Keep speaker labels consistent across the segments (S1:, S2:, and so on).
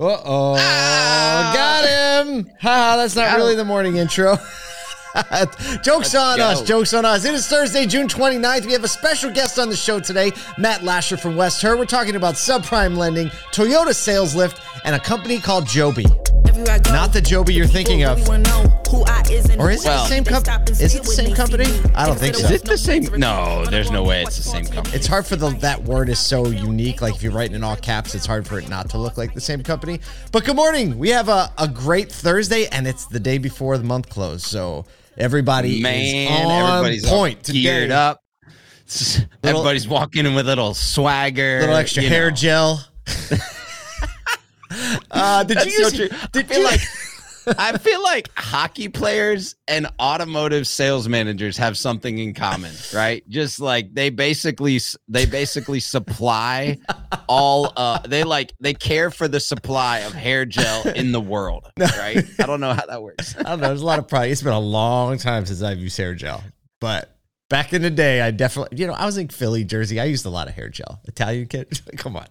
S1: Uh oh. Got him. Ha, that's not really the morning intro. Jokes on
S2: go.
S1: us. Jokes on us. It is Thursday, June 29th. We have a special guest on the show today, Matt Lachter from West Herr. We're talking about subprime lending, Toyota sales lift, and a company called Joby. Not the Joby you're thinking of. Or is it the same company? Is it the same company? I don't think so.
S2: Is it the same? No, there's no way it's the same company.
S1: It's hard for the that word is so unique. Like if you write it in all caps, it's hard for it not to look like the same company. But good morning. We have a, a great Thursday, and it's the day before the month close. So everybody
S2: Man,
S1: is on
S2: everybody's all
S1: point today.
S2: geared up. Everybody's walking in with a little swagger.
S1: Little extra
S2: you
S1: hair
S2: know.
S1: gel. uh, did you use?
S2: so. I
S1: Did
S2: feel
S1: you
S2: like I feel like hockey players and automotive sales managers have something in common, right? Just like they basically they basically supply all uh they like they care for the supply of hair gel in the world, right? I don't know how that works.
S1: I don't know. There's a lot of probably. It's been a long time since I've used hair gel, but back in the day, I definitely. You know, I was in Philly, Jersey. I used a lot of hair gel. Italian kid. Come on.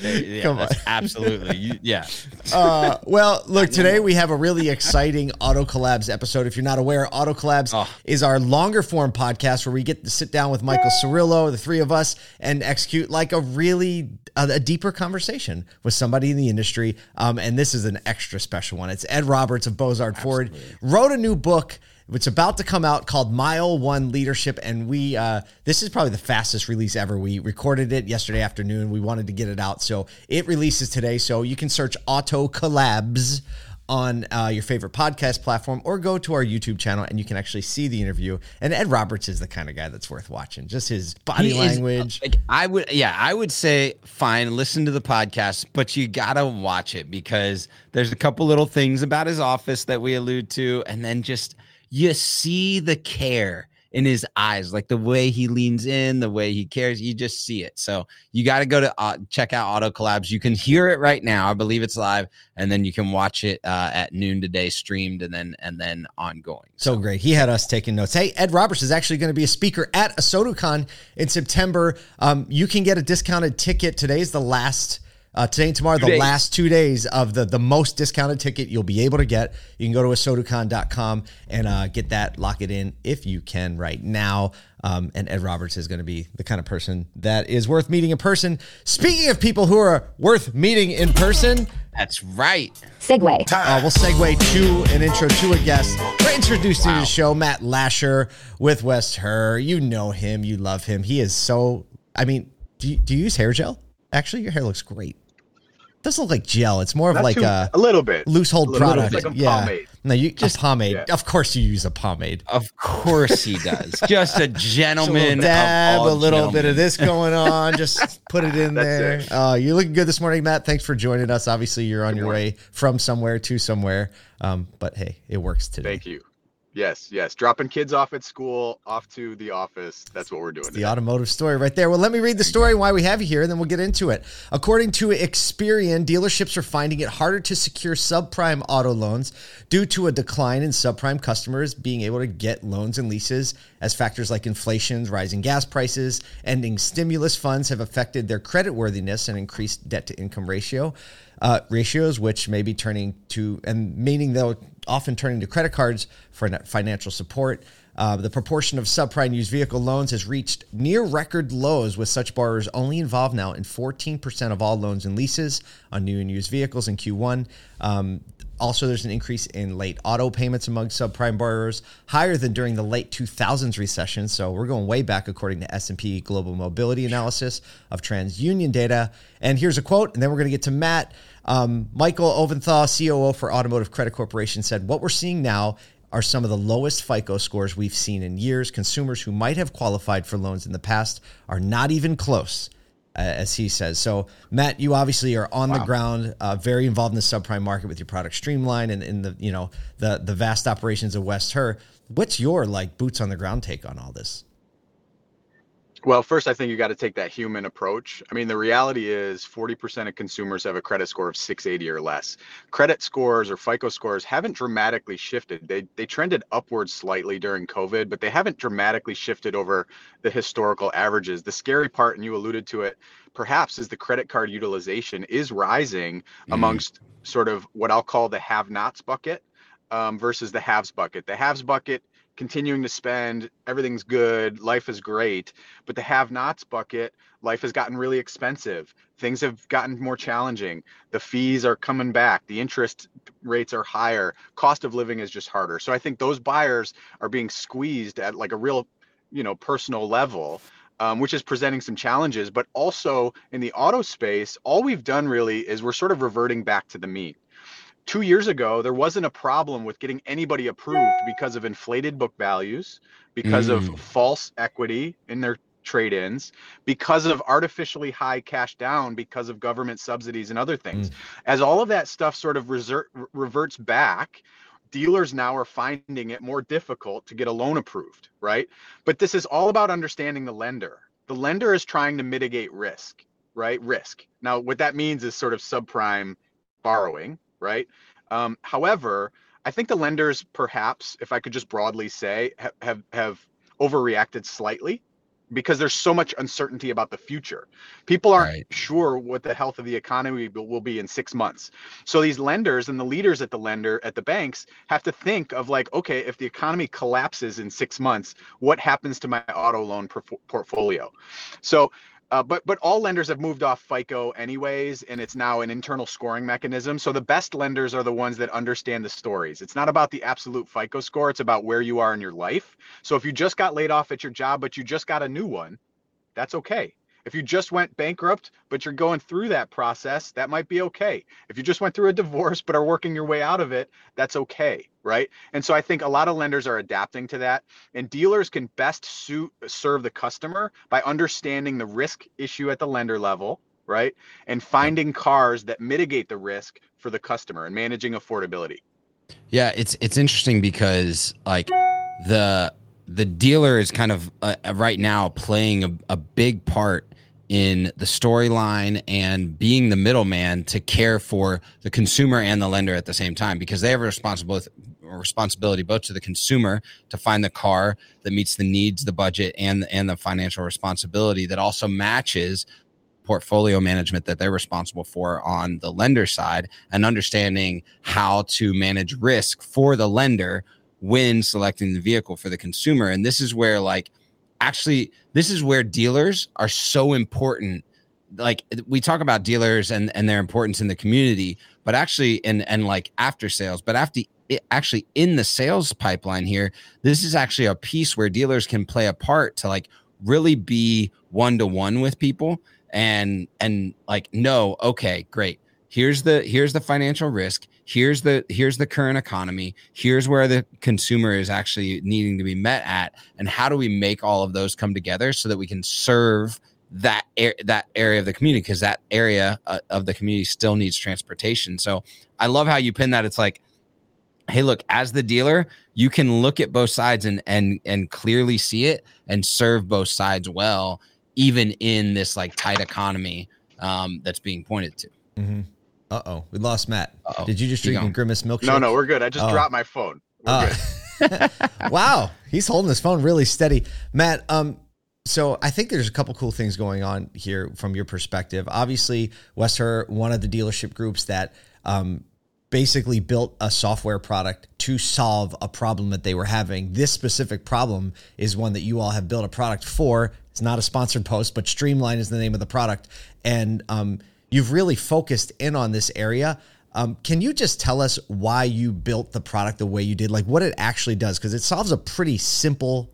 S2: Yeah,
S1: Come
S2: that's absolutely. You, yeah.
S1: Uh, well, look, today we have a really exciting Auto Collabs episode. If you're not aware, Auto Collabs
S2: Oh.
S1: is our longer form podcast where we get to sit down with Michael Cirillo, the three of us, and execute like a really a, a deeper conversation with somebody in the industry. Um, and this is an extra special one. It's Ed Roberts of Bozard Ford wrote a new book. It's about to come out called Mile One Leadership, and we uh, this is probably the fastest release ever. We recorded it yesterday afternoon. We wanted to get it out, so it releases today. So you can search Auto Collabs on uh, your favorite podcast platform, or go to our YouTube channel, and you can actually see the interview. And Ed Roberts is the kind of guy that's worth watching. Just his body
S2: He is-
S1: language.
S2: like I would, yeah, I would say fine, listen to the podcast, but you gotta watch it because there's a couple little things about his office that we allude to, and then just you see the care in his eyes, like the way he leans in, the way he cares. You just see it. So you got to go to uh, check out Auto Collabs. You can hear it right now. I believe it's live, and then you can watch it uh, at noon today, streamed, and then and then ongoing.
S1: So great. He had us taking notes. Hey, Ed Roberts is actually going to be a speaker at ASOTUCon in September. Um, you can get a discounted ticket. Today's the last. Uh, today and tomorrow, the
S2: days.
S1: last two days of the the most discounted ticket you'll be able to get. You can go to asotucon.com and uh, get that, lock it in if you can right now. Um, and Ed Roberts is going to be the kind of person that is worth meeting in person. Speaking of people who are worth meeting in person,
S2: That's right.
S3: Segway.
S1: uh, we'll segue to an intro to a guest. We're introduced to the show, Matt Lachter with West Herr. You know him, you love him. He is so. I mean, do you, do you use hair gel? Actually, your hair looks great. Doesn't look like gel. It's more of
S4: Not
S1: like
S4: too-
S1: a
S4: a little bit.
S1: loose hold
S4: A little bit.
S1: product.
S4: It's like a
S1: yeah.
S4: pomade.
S1: No, you just
S2: Just-
S1: a pomade.
S4: yeah.
S1: Of course, you use a pomade.
S2: Of course he does. Just a
S1: Just a
S2: gentleman.
S1: little
S2: of
S1: dab,
S2: all
S1: a little bit of this going on. Just put it in there.
S4: it.
S1: Uh, you're looking good this morning, Matt. Thanks for joining us. Obviously, you're on your way from somewhere to somewhere. Um, but hey, it works today.
S4: Thank you. Yes, yes. Dropping kids off at school, off to the office. That's what we're doing.
S1: The
S4: today.
S1: automotive story right there. Well, let me read the story why we have you here, and then we'll get into it. According to Experian, dealerships are finding it harder to secure subprime auto loans due to a decline in subprime customers being able to get loans and leases as factors like inflation, rising gas prices, ending stimulus funds have affected their creditworthiness and increased debt to income ratio. Uh, ratios, which may be turning to, and meaning they'll often turning to credit cards for financial support. Uh, the proportion of subprime used vehicle loans has reached near record lows, with such borrowers only involved now in 14% of all loans and leases on new and used vehicles in Q1. Um, also, there's an increase in late auto payments among subprime borrowers, higher than during the late 2000s recession. So we're going way back, according to S&P Global Mobility Analysis of TransUnion data. And here's a quote, and then we're going to get to Matt. Um, Michael Opdahl, COO for Automotive Credit Corporation, said, "What we're seeing now are some of the lowest FICO scores we've seen in years. Consumers who might have qualified for loans in the past are not even close." uh, as he says. So, Matt, you obviously are on the ground, uh, very involved in the subprime market with your product Streamline and in the you know the the vast operations of West Herr. What's your like boots on the ground take on all this?
S4: Well, first, I think you got to take that human approach. I mean, the reality is 40% of consumers have a credit score of 680 or less. Credit scores or FICO scores haven't dramatically shifted. They, they trended upwards slightly during COVID, but they haven't dramatically shifted over the historical averages. The scary part, and you alluded to it, perhaps, is the credit card utilization is rising mm. amongst sort of what I'll call the have nots bucket um, versus the haves bucket. The haves bucket continuing to spend, everything's good, life is great. But the have nots bucket, life has gotten really expensive. Things have gotten more challenging. The fees are coming back, the interest rates are higher, cost of living is just harder. So I think those buyers are being squeezed at like a real, you know, personal level. Um, which is presenting some challenges, but also in the auto space, all we've done really is we're sort of reverting back to the mean two years ago, there wasn't a problem with getting anybody approved because of inflated book values, because mm. of false equity in their trade ins, because of artificially high cash down, because of government subsidies and other things. Mm. As all of that stuff sort of resert, reverts back, dealers now are finding it more difficult to get a loan approved, right? But this is all about understanding the lender. The lender is trying to mitigate risk, right? Risk. Now, what that means is sort of subprime borrowing, right? Um, however, I think the lenders, perhaps, if I could just broadly say, have have, have overreacted slightly because there's so much uncertainty about the future. People aren't right. sure what the health of the economy will be in 6 months. So these lenders and the leaders at the lender at the banks have to think of like okay, if the economy collapses in 6 months, what happens to my auto loan portfolio? So uh, but but all lenders have moved off FICO anyways, and it's now an internal scoring mechanism. So the best lenders are the ones that understand the stories. It's not about the absolute FICO score; it's about where you are in your life. So if you just got laid off at your job, but you just got a new one, that's okay. If you just went bankrupt, but you're going through that process, that might be okay. If you just went through a divorce but are working your way out of it, that's okay, right? And so I think a lot of lenders are adapting to that, and dealers can best suit serve the customer by understanding the risk issue at the lender level, right? And finding cars that mitigate the risk for the customer and managing affordability.
S2: Yeah, it's it's interesting because like the the dealer is kind of uh, right now playing a, a big part in the storyline and being the middleman to care for the consumer and the lender at the same time because they have a responsibility responsibility both to the consumer to find the car that meets the needs the budget and and the financial responsibility that also matches portfolio management that they're responsible for on the lender side and understanding how to manage risk for the lender when selecting the vehicle for the consumer. And this is where like actually this is where dealers are so important. Like we talk about dealers and and their importance in the community but actually and and like after sales but after actually in the sales pipeline here this is actually a piece where dealers can play a part to like really be one to one with people and and like no okay great here's the here's the financial risk. Here's the here's the current economy. Here's where the consumer is actually needing to be met at. And how do we make all of those come together so that we can serve that air, that area of the community? Because that area uh, of the community still needs transportation. So i love how you pin that. It's like hey look as the dealer you can look at both sides and and and clearly see it and serve both sides well even in this like tight economy um, that's being pointed to.
S1: Mm-hmm. Uh oh, we lost Matt. Uh-oh. Did you just drink a Grimace milkshake?
S4: No, no, we're good. I just oh. dropped my phone. Uh,
S1: wow, he's holding his phone really steady, Matt. Um, so I think there's a couple cool things going on here from your perspective. Obviously, West Herr, one of the dealership groups that um, basically built a software product to solve a problem that they were having. This specific problem is one that you all have built a product for. It's not a sponsored post, but Streamline is the name of the product, and um, you've really focused in on this area. Um, can you just tell us why you built the product the way you did, like what it actually does? Because it solves a pretty simple,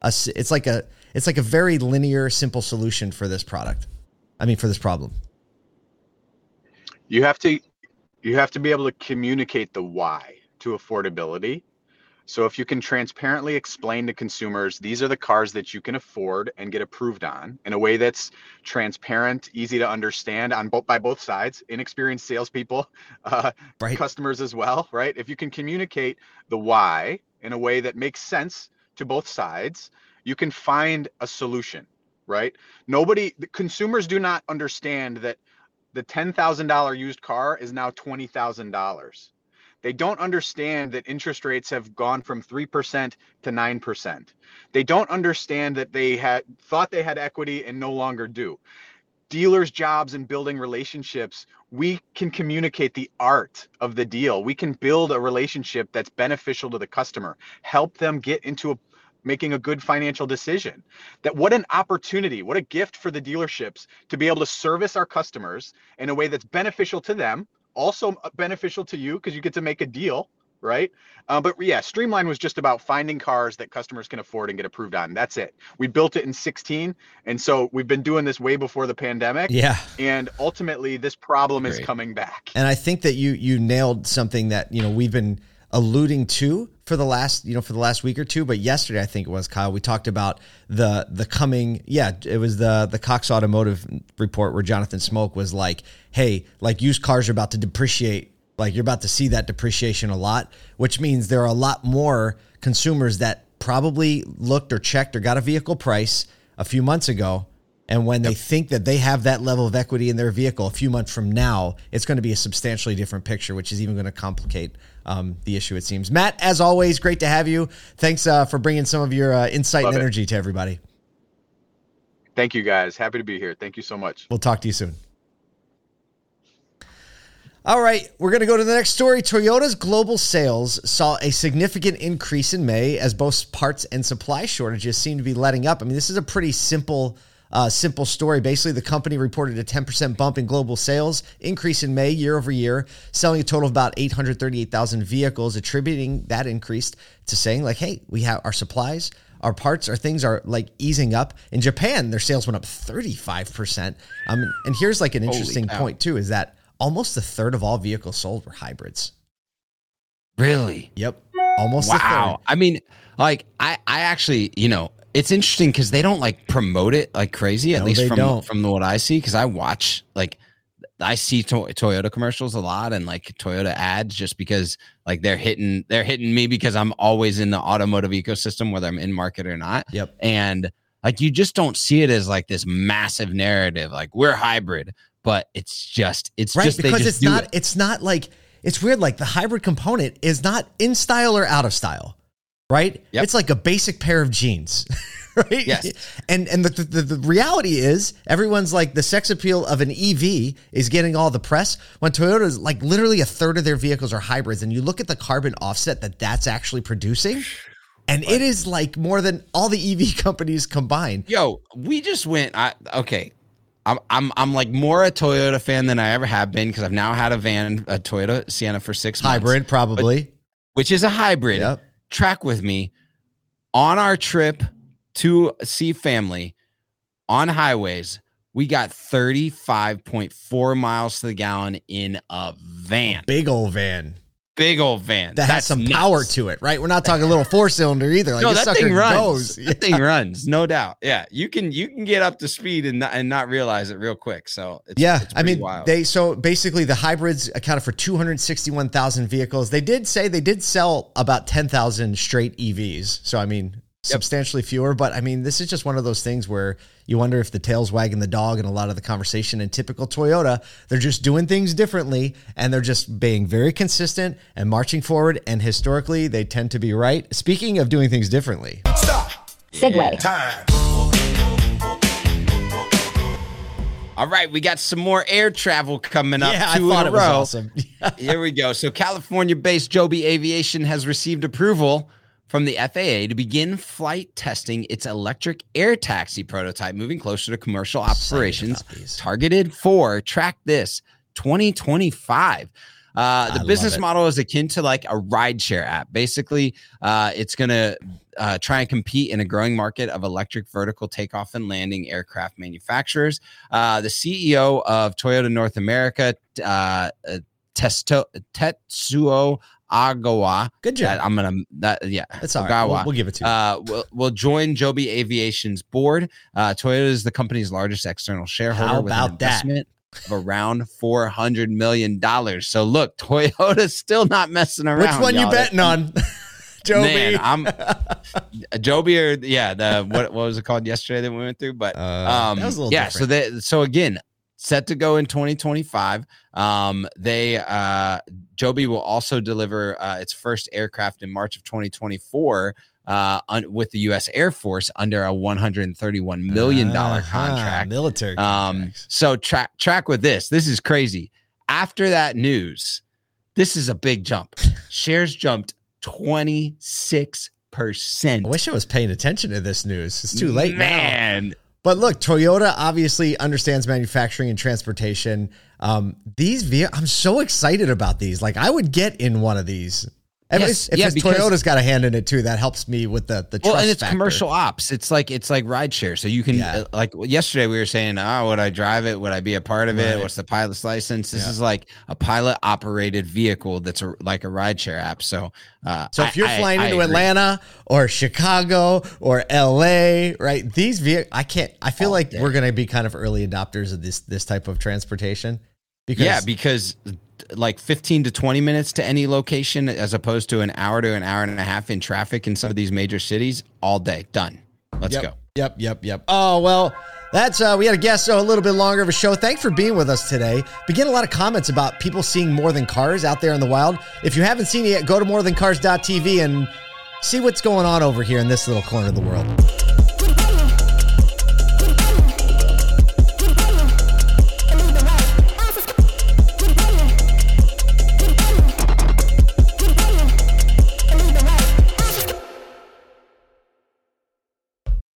S1: a, it's like a it's like a very linear, simple solution for this product. I mean, for this problem.
S4: You have to you have to be able to communicate the why to affordability so if you can transparently explain to consumers, these are the cars that you can afford and get approved on in a way that's transparent, easy to understand on both by both sides, inexperienced salespeople, uh, right. customers as well, right? If you can communicate the why in a way that makes sense to both sides, you can find a solution. right? Nobody, the consumers do not understand that the $10,000 used car is now $20,000. They don't understand that interest rates have gone from 3% to 9%. They don't understand that they had thought they had equity and no longer do. Dealers' jobs and building relationships, we can communicate the art of the deal. We can build a relationship that's beneficial to the customer, help them get into a making a good financial decision. That what an opportunity, what a gift for the dealerships to be able to service our customers in a way that's beneficial to them, also beneficial to you because you get to make a deal, right? Uh, but yeah, Streamline was just about finding cars that customers can afford and get approved on. That's it. We built it in 16, and so we've been doing this way before the pandemic.
S1: Yeah.
S4: And ultimately, this problem Great. is coming back.
S1: And I think that you you nailed something that you know we've been alluding to for the last you know for the last week or two but yesterday i think it was kyle we talked about the the coming yeah it was the the cox automotive report where jonathan smoke was like hey like used cars are about to depreciate like you're about to see that depreciation a lot which means there are a lot more consumers that probably looked or checked or got a vehicle price a few months ago. And when they think that they have that level of equity in their vehicle a few months from now, it's going to be a substantially different picture, which is even going to complicate um, the issue, it seems. Matt, as always, great to have you. Thanks uh, for bringing some of your uh, insight Love and energy it. to everybody.
S4: Thank you, guys. Happy to be here. Thank you so much.
S1: We'll talk to you soon. All right, we're going to go to the next story. Toyota's global sales saw a significant increase in May as both parts and supply shortages seem to be letting up. I mean, this is a pretty simple uh, simple story. Basically, the company reported a 10% bump in global sales, increase in May year over year, selling a total of about 838,000 vehicles, attributing that increase to saying, like, hey, we have our supplies, our parts, our things are like easing up. In Japan, their sales went up 35%. Um, and here's like an interesting point, too, is that almost a third of all vehicles sold were hybrids.
S2: Really?
S1: Yep. Almost
S2: wow. I mean, like I, I actually, you know, it's interesting because they don't like promote it like crazy. At no, least from don't. from what I see, because I watch like I see to- Toyota commercials a lot and like Toyota ads just because like they're hitting they're hitting me because I'm always in the automotive ecosystem whether I'm in market or not.
S1: Yep.
S2: And like you just don't see it as like this massive narrative like we're hybrid, but it's just it's
S1: right,
S2: just
S1: because
S2: just
S1: it's not it. it's not like it's weird like the hybrid component is not in style or out of style right? Yep. It's like a basic pair of jeans. right?
S2: Yes.
S1: And and the, the, the reality is everyone's like the sex appeal of an EV is getting all the press when Toyota's like literally a third of their vehicles are hybrids and you look at the carbon offset that that's actually producing and it is like more than all the EV companies combined.
S2: Yo, we just went I okay. I'm I'm I'm like more a Toyota fan than I ever have been because I've now had a van, a Toyota Sienna for 6
S1: months. Hybrid probably.
S2: But, which is a hybrid. Yep track with me on our trip to see family on highways. We got 35.4 miles to the gallon in a van.
S1: Big old van
S2: big old van
S1: that has some nuts. power to it, right? We're not talking a little four cylinder either. Like
S2: no, that thing runs. Goes. That yeah. thing runs, no doubt. Yeah, you can you can get up to speed and not, and not realize it real quick. So
S1: it's, yeah, it's I mean wild. they so basically the hybrids accounted for two hundred sixty one thousand vehicles. They did say they did sell about ten thousand straight EVs. So I mean substantially fewer. But I mean, this is just one of those things where you wonder if the tail's wagging the dog in a lot of the conversation. In typical Toyota, they're just doing things differently and they're just being very consistent and marching forward. And historically, they tend to be right. Speaking of doing things differently,
S3: stop. Segue.
S2: Time. All right, we got some more air travel coming up.
S1: Yeah, two I thought in a it was awesome.
S2: Here we go. So, California-based Joby Aviation has received approval from the FAA to begin flight testing its electric air taxi prototype, moving closer to commercial operations targeted for track this 2025. Uh, the I business model is akin to like a rideshare app. Basically, uh, it's going to uh, try and compete in a growing market of electric vertical takeoff and landing aircraft manufacturers. Uh, the CEO of Toyota North America, uh, uh, Testo, Tetsuo Ogawa.
S1: Good job.
S2: I'm gonna that yeah.
S1: That's all right. We'll, we'll, give it to you.
S2: Uh, will will join Joby Aviation's board. Uh, Toyota is the company's largest external shareholder
S1: How with an investment
S2: that? of around four hundred million dollars. So look, Toyota's still not messing around.
S1: Which one y'all. you betting on? Joby.
S2: Man, I'm Joby or yeah, the what what was it called yesterday that we went through? But
S1: Uh,
S2: um
S1: that was a little
S2: yeah,
S1: different.
S2: so they so again, set to go in 2025. Um they uh Joby will also deliver uh, its first aircraft in March of 2024 uh un- with the US Air Force under a 131 million dollar
S1: Uh-huh,
S2: contract.
S1: Military.
S2: Um, so track track with this. This is crazy. After that news, this is a big jump. Shares jumped 26 percent.
S1: I wish I was paying attention to this news. It's too late now. But look, Toyota obviously understands manufacturing and transportation. Um, these ve- I'm so excited about these. Like I would get in one of these. If,
S2: Yes,
S1: it's- if
S2: yeah,
S1: it's
S2: because-
S1: Toyota's got a hand in it too, that helps me with the the Trust Well,
S2: and it's
S1: factor.
S2: commercial ops. It's like it's like rideshare. So you can
S1: Yeah.
S2: uh, like yesterday we were saying, oh, would I drive it? Would I be a part of it?
S1: Right.
S2: What's the pilot's license? This
S1: Yeah.
S2: is like a pilot operated vehicle that's a, like a rideshare app. So, uh,
S1: So if you're
S2: I- I-
S1: flying
S2: I
S1: into
S2: agree.
S1: Atlanta or Chicago or LA, right? These vehicles, I can't. I feel
S2: All
S1: like we're going to be kind of early adopters of this this type of transportation. Because
S2: yeah, because like 15 to 20 minutes to any location as opposed to an hour to an hour and a half in traffic in some of these major cities all day. Done. Let's
S1: yep,
S2: go.
S1: Yep, yep, yep. Oh well, that's uh we had a guest, so a little bit longer of a show. Thanks for being with us today. Begin a lot of comments about people seeing more than cars out there in the wild. If you haven't seen it yet, go to morethancars.tv and see what's going on over here in this little corner of the world.